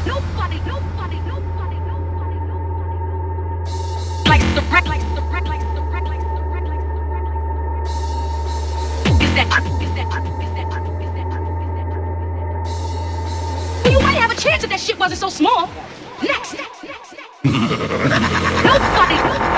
nobody, nobody, nobody, nobody, nobody, nobody likes the wreck, likes the wreck, likes the wreck, likes the wreck, likes the wreck, likes the wreck. Is that, is that, is that, is that, is that? You might have a chance if that shit wasn't so small. Next, next, next, next. nobody, nobody.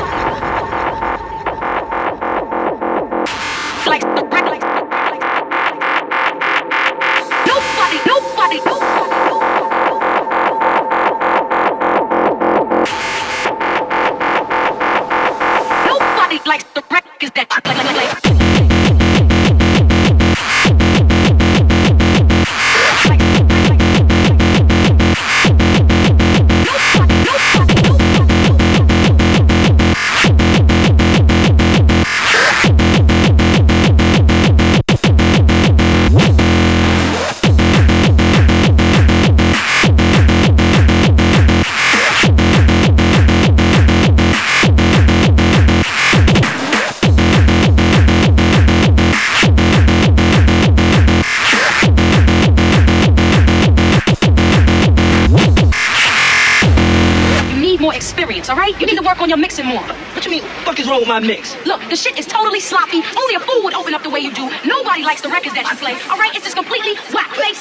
My mix? Look, the shit is totally sloppy. Only a fool would open up the way you do. Nobody likes the records that you play, all right? It's just completely whack. It.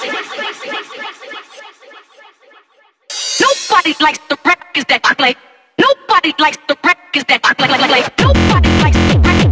Nobody likes the records that you play. Nobody likes the records that you play. Nobody likes the records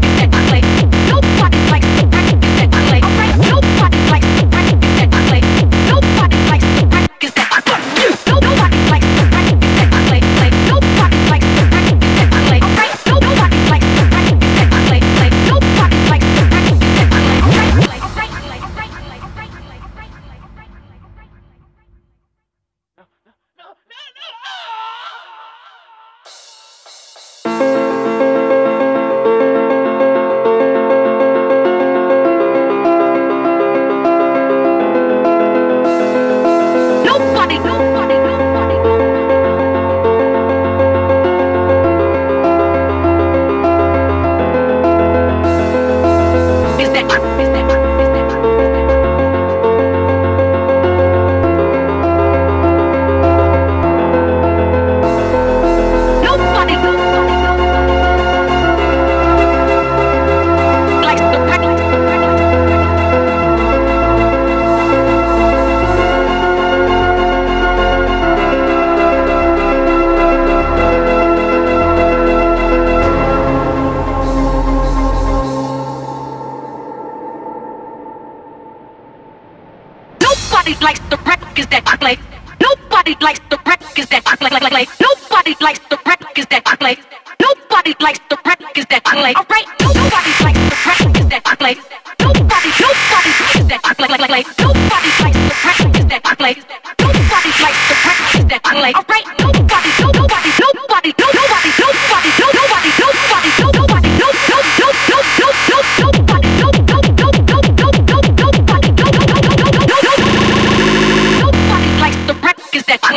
that you play. Nobody likes the records that you play. Like, like, like. Nobody likes the records that you play. Nobody likes the records that you play. All right. Nobody likes the records that you play. Nobody, nobody likes that you play. Like, like, like. Nobody likes the records that you play. Nobody likes the records that you play. All right. Nobody, nobody,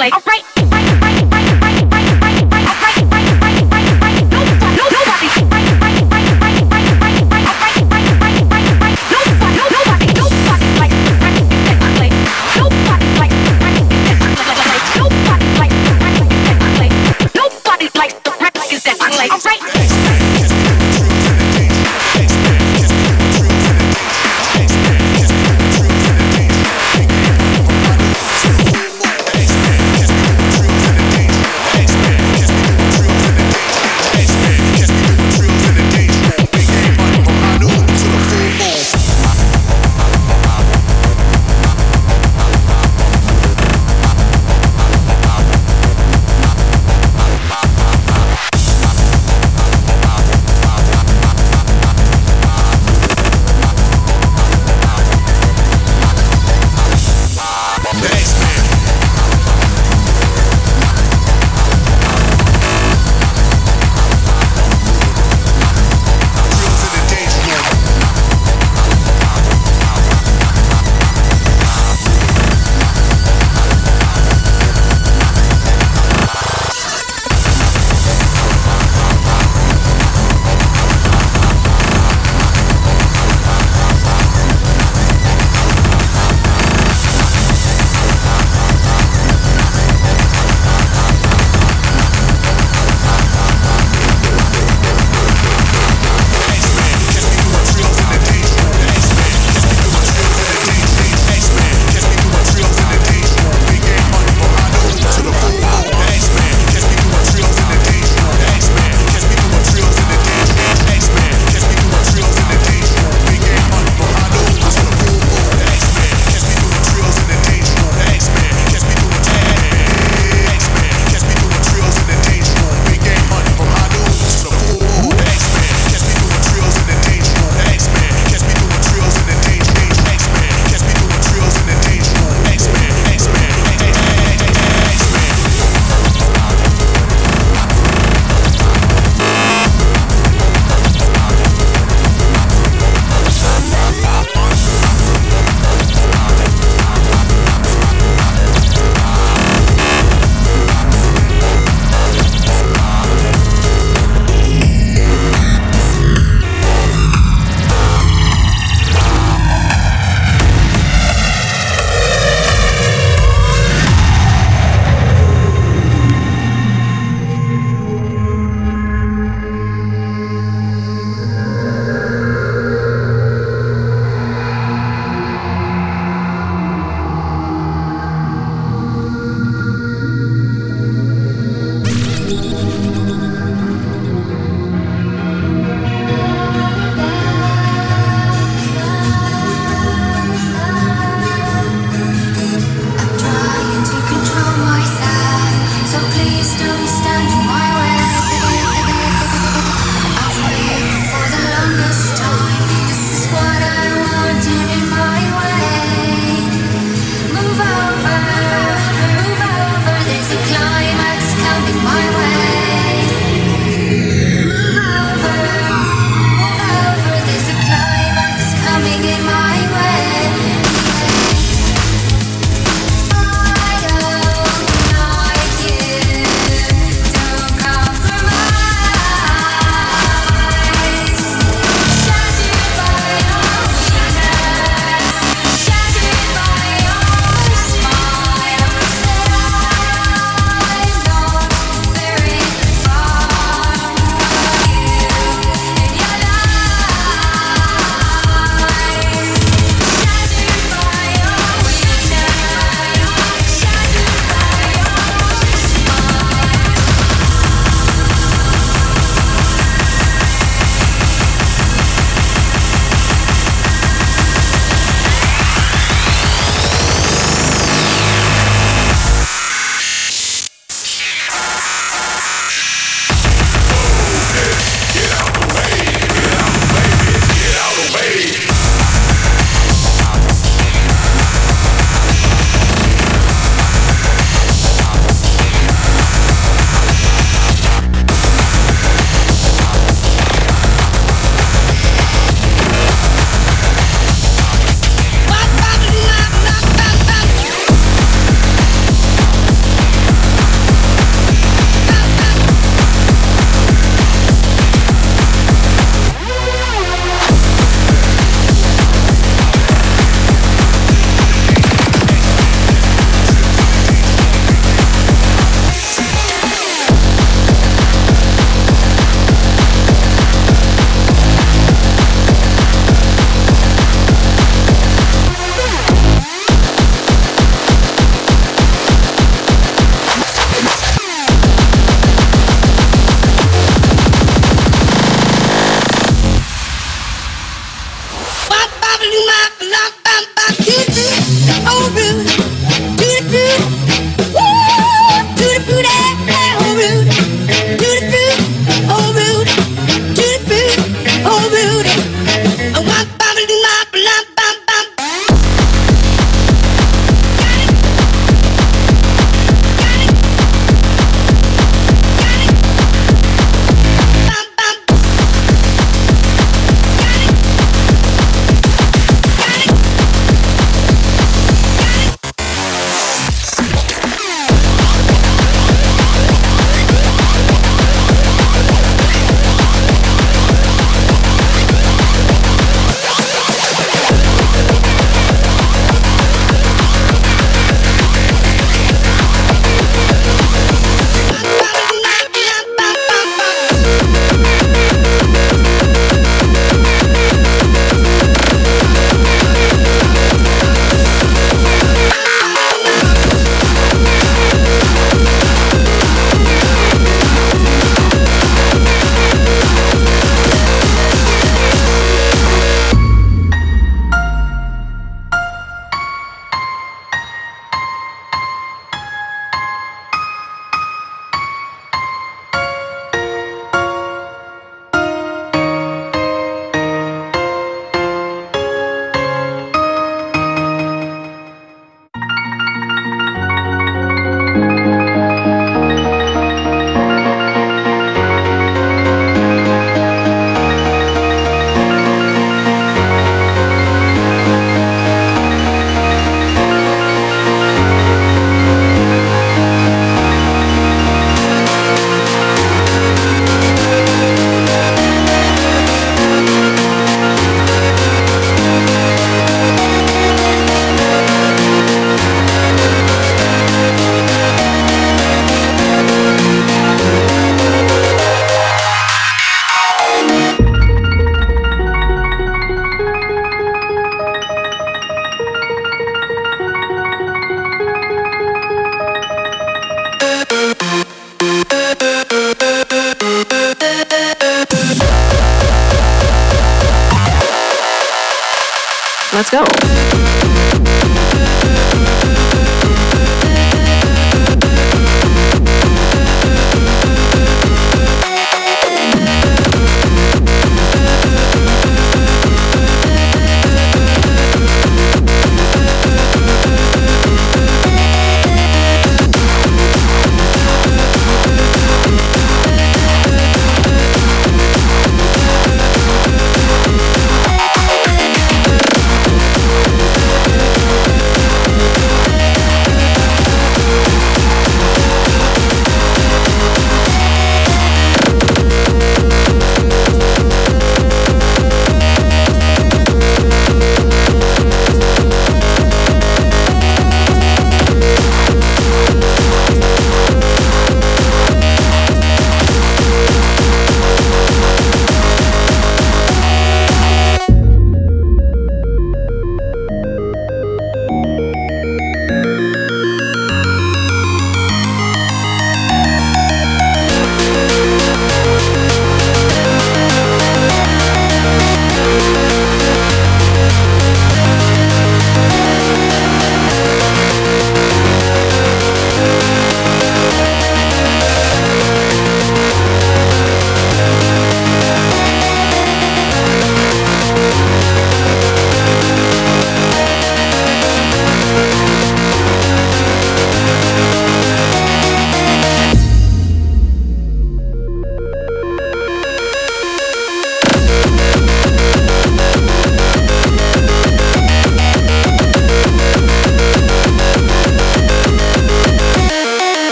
like, all right.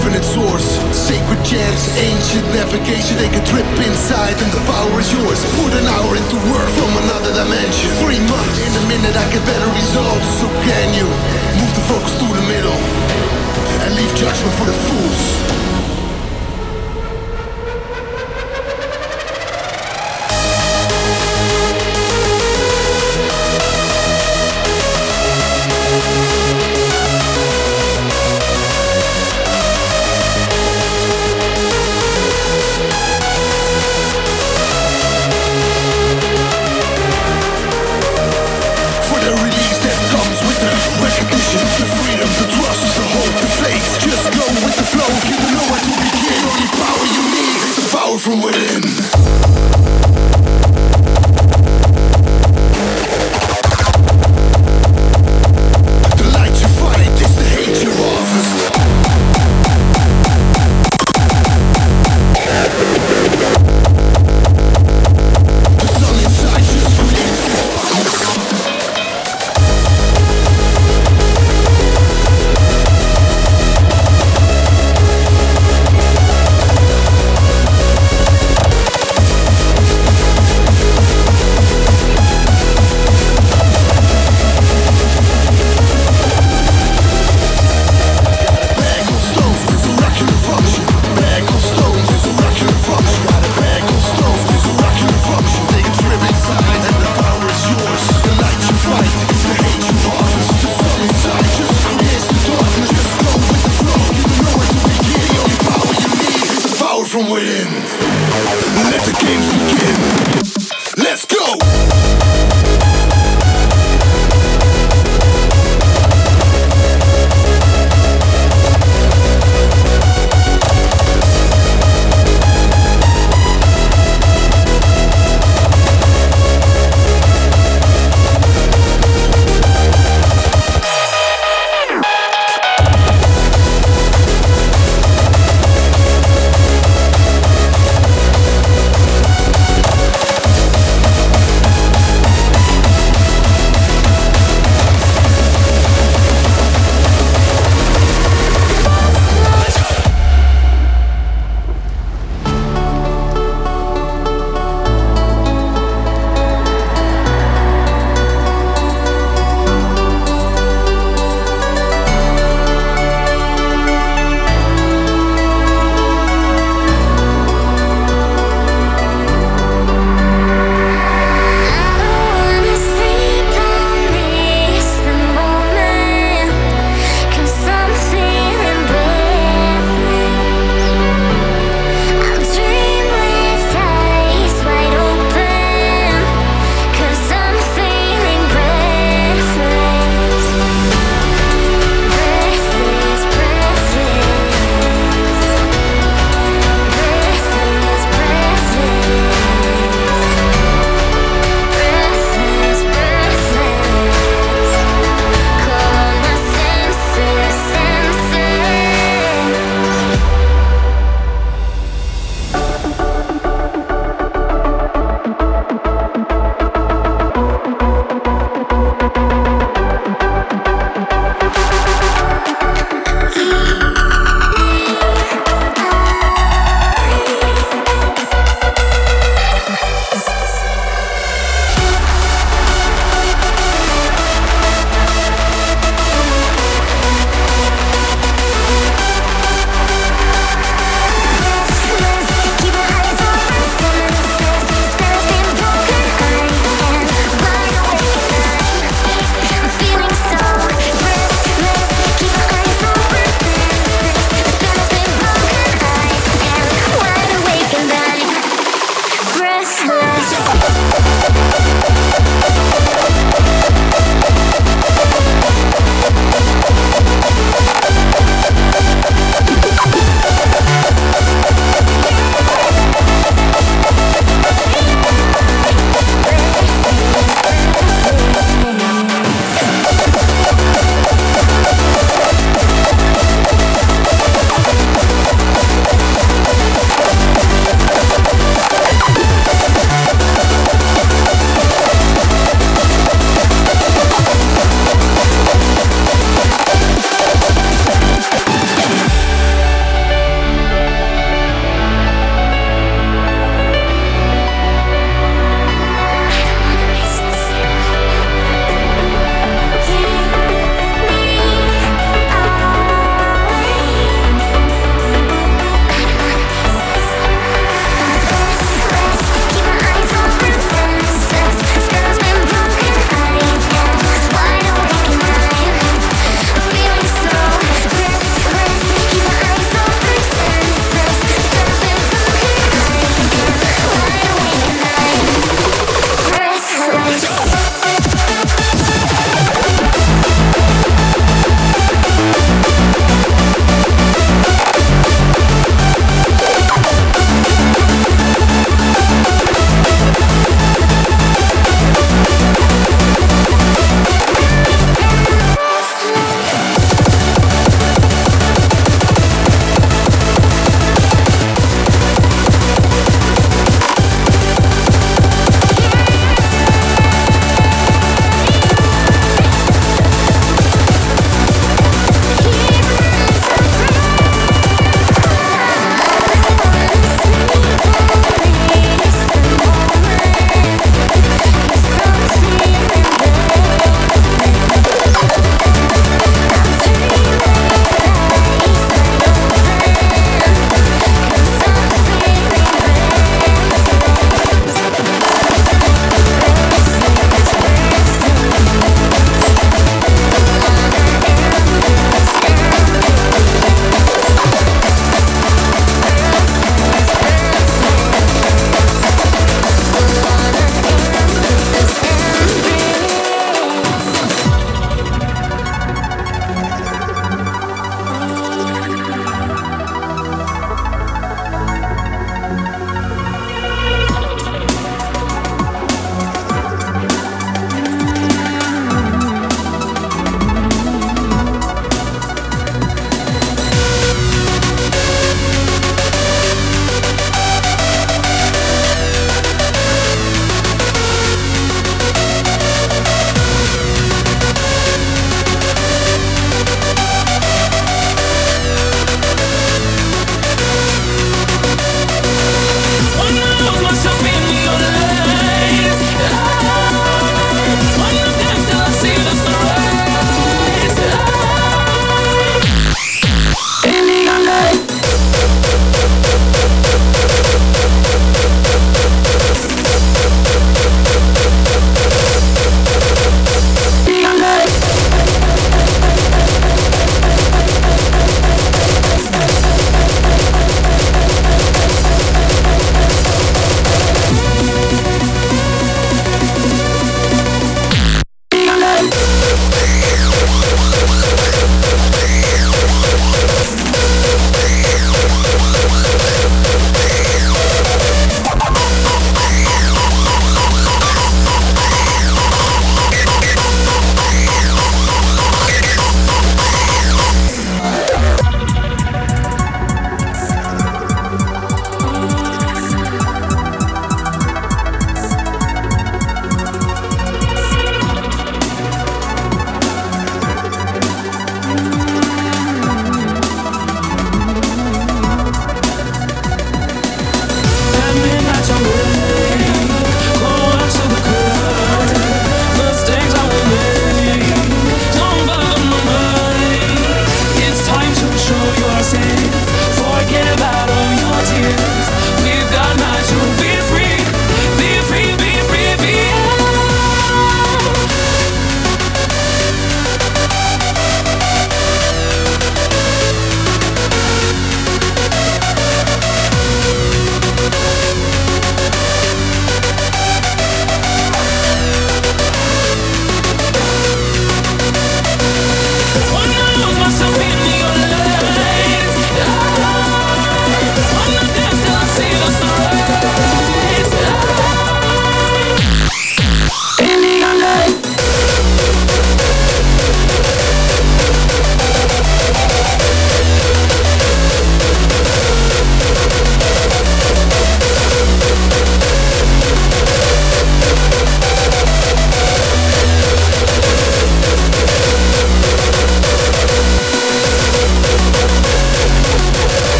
infinite source. Sacred gems, ancient navigation They can trip inside and the power is yours. Put an hour into work from another dimension. Three months, in a minute I get better results. So can you move the focus to the middle And leave judgment for the fools? from within.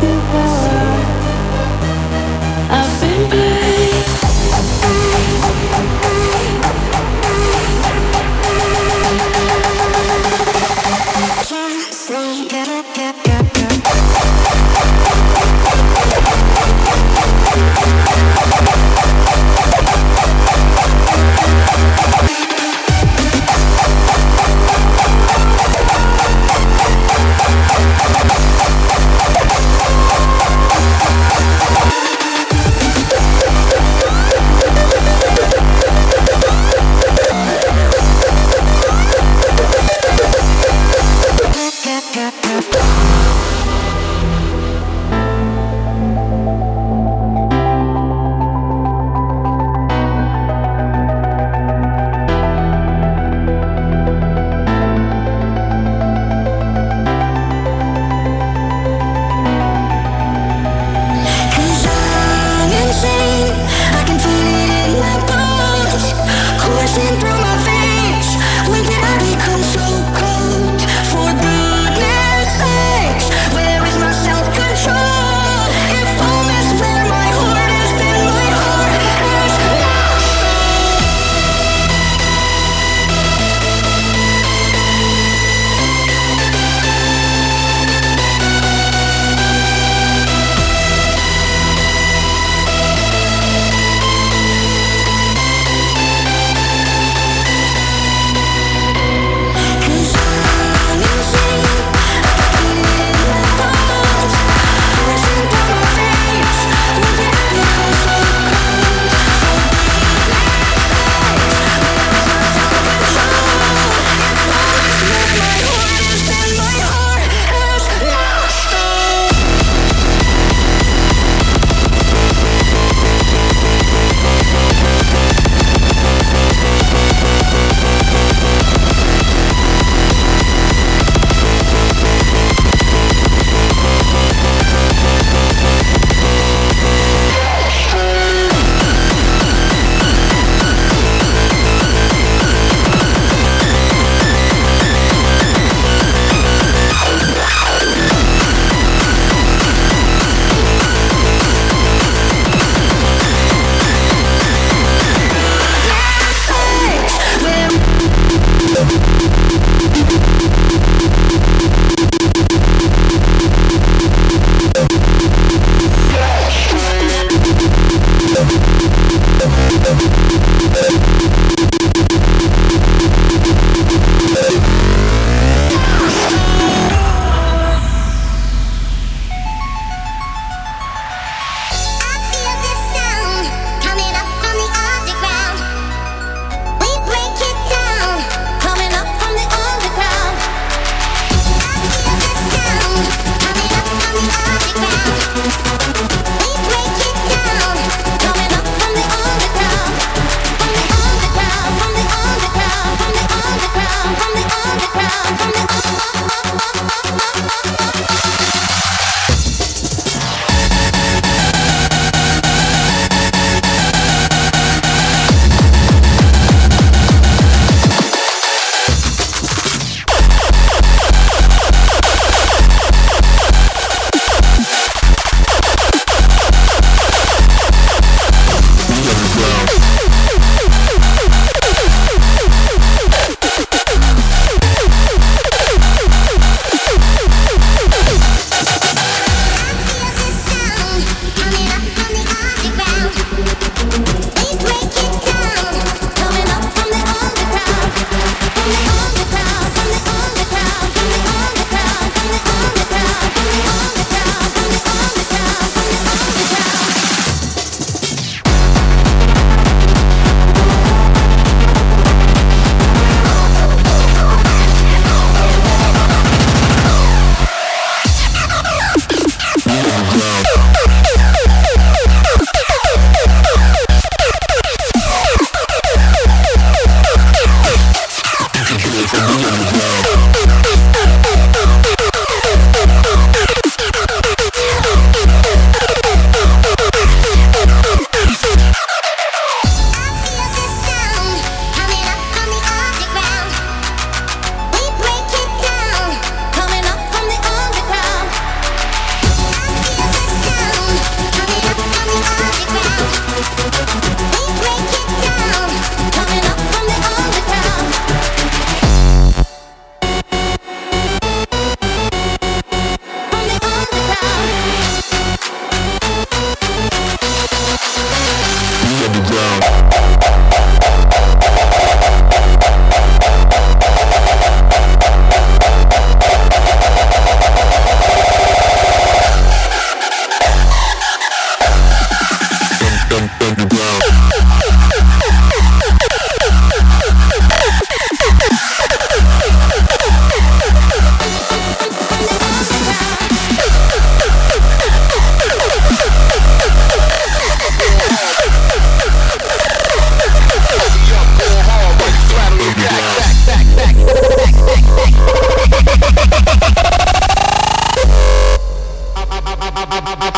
devour. I've been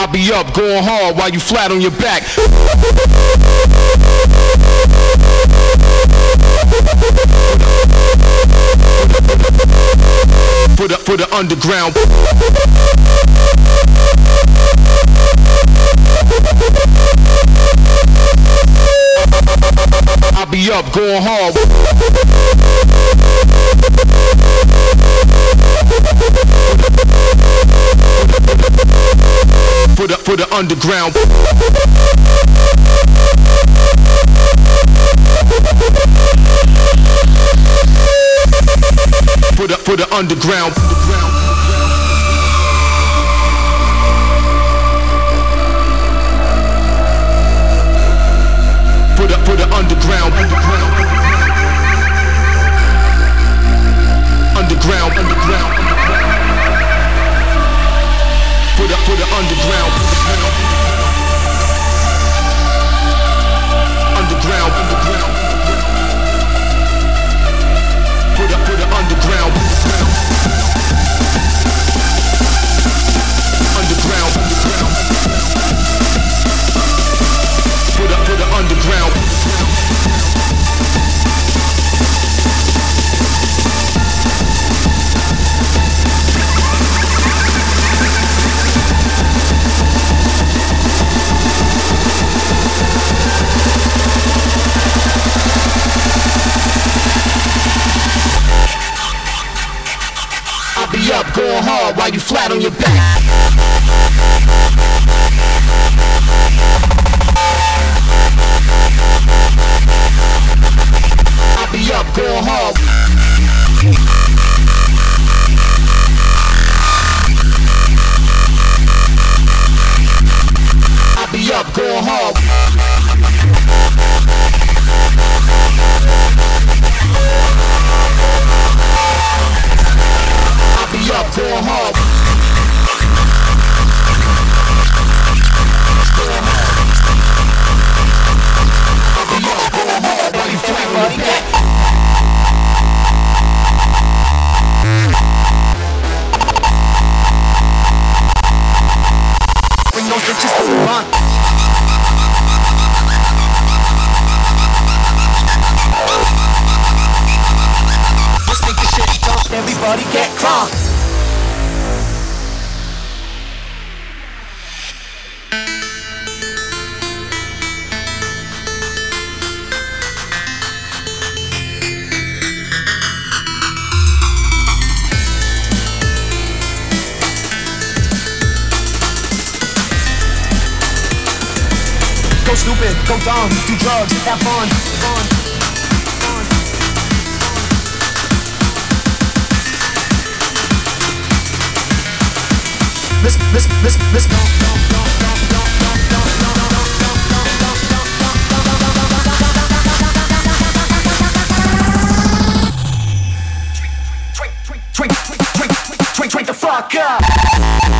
be up going hard while you flat on your back. For the, for the underground. I'll be up going hard. For the, for the underground. For the, for the underground. For the, for the underground. Underground. Underground. Underground. For the, for the underground. Underground. While on your back. Go stupid, go dumb, do drugs, have fun, fun. Listen, listen, listen, listen. Drink, drink the fuck up.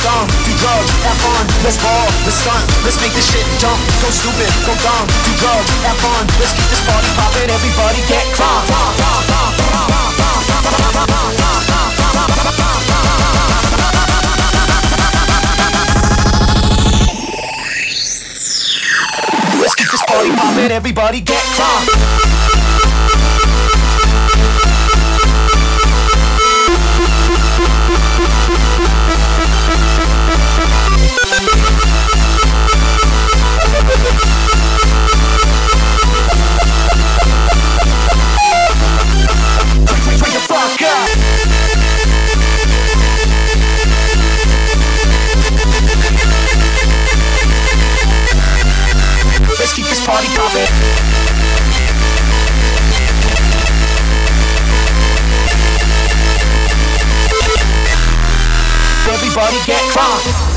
Dumb, do drugs, have fun, let's ball, let's stunt, let's make this shit jump. Go stupid, go dumb, do drugs, have fun, let's keep this party poppin', everybody get crunk. Let's go. it, everybody get crunk. Party poppin'. Everybody get crunk.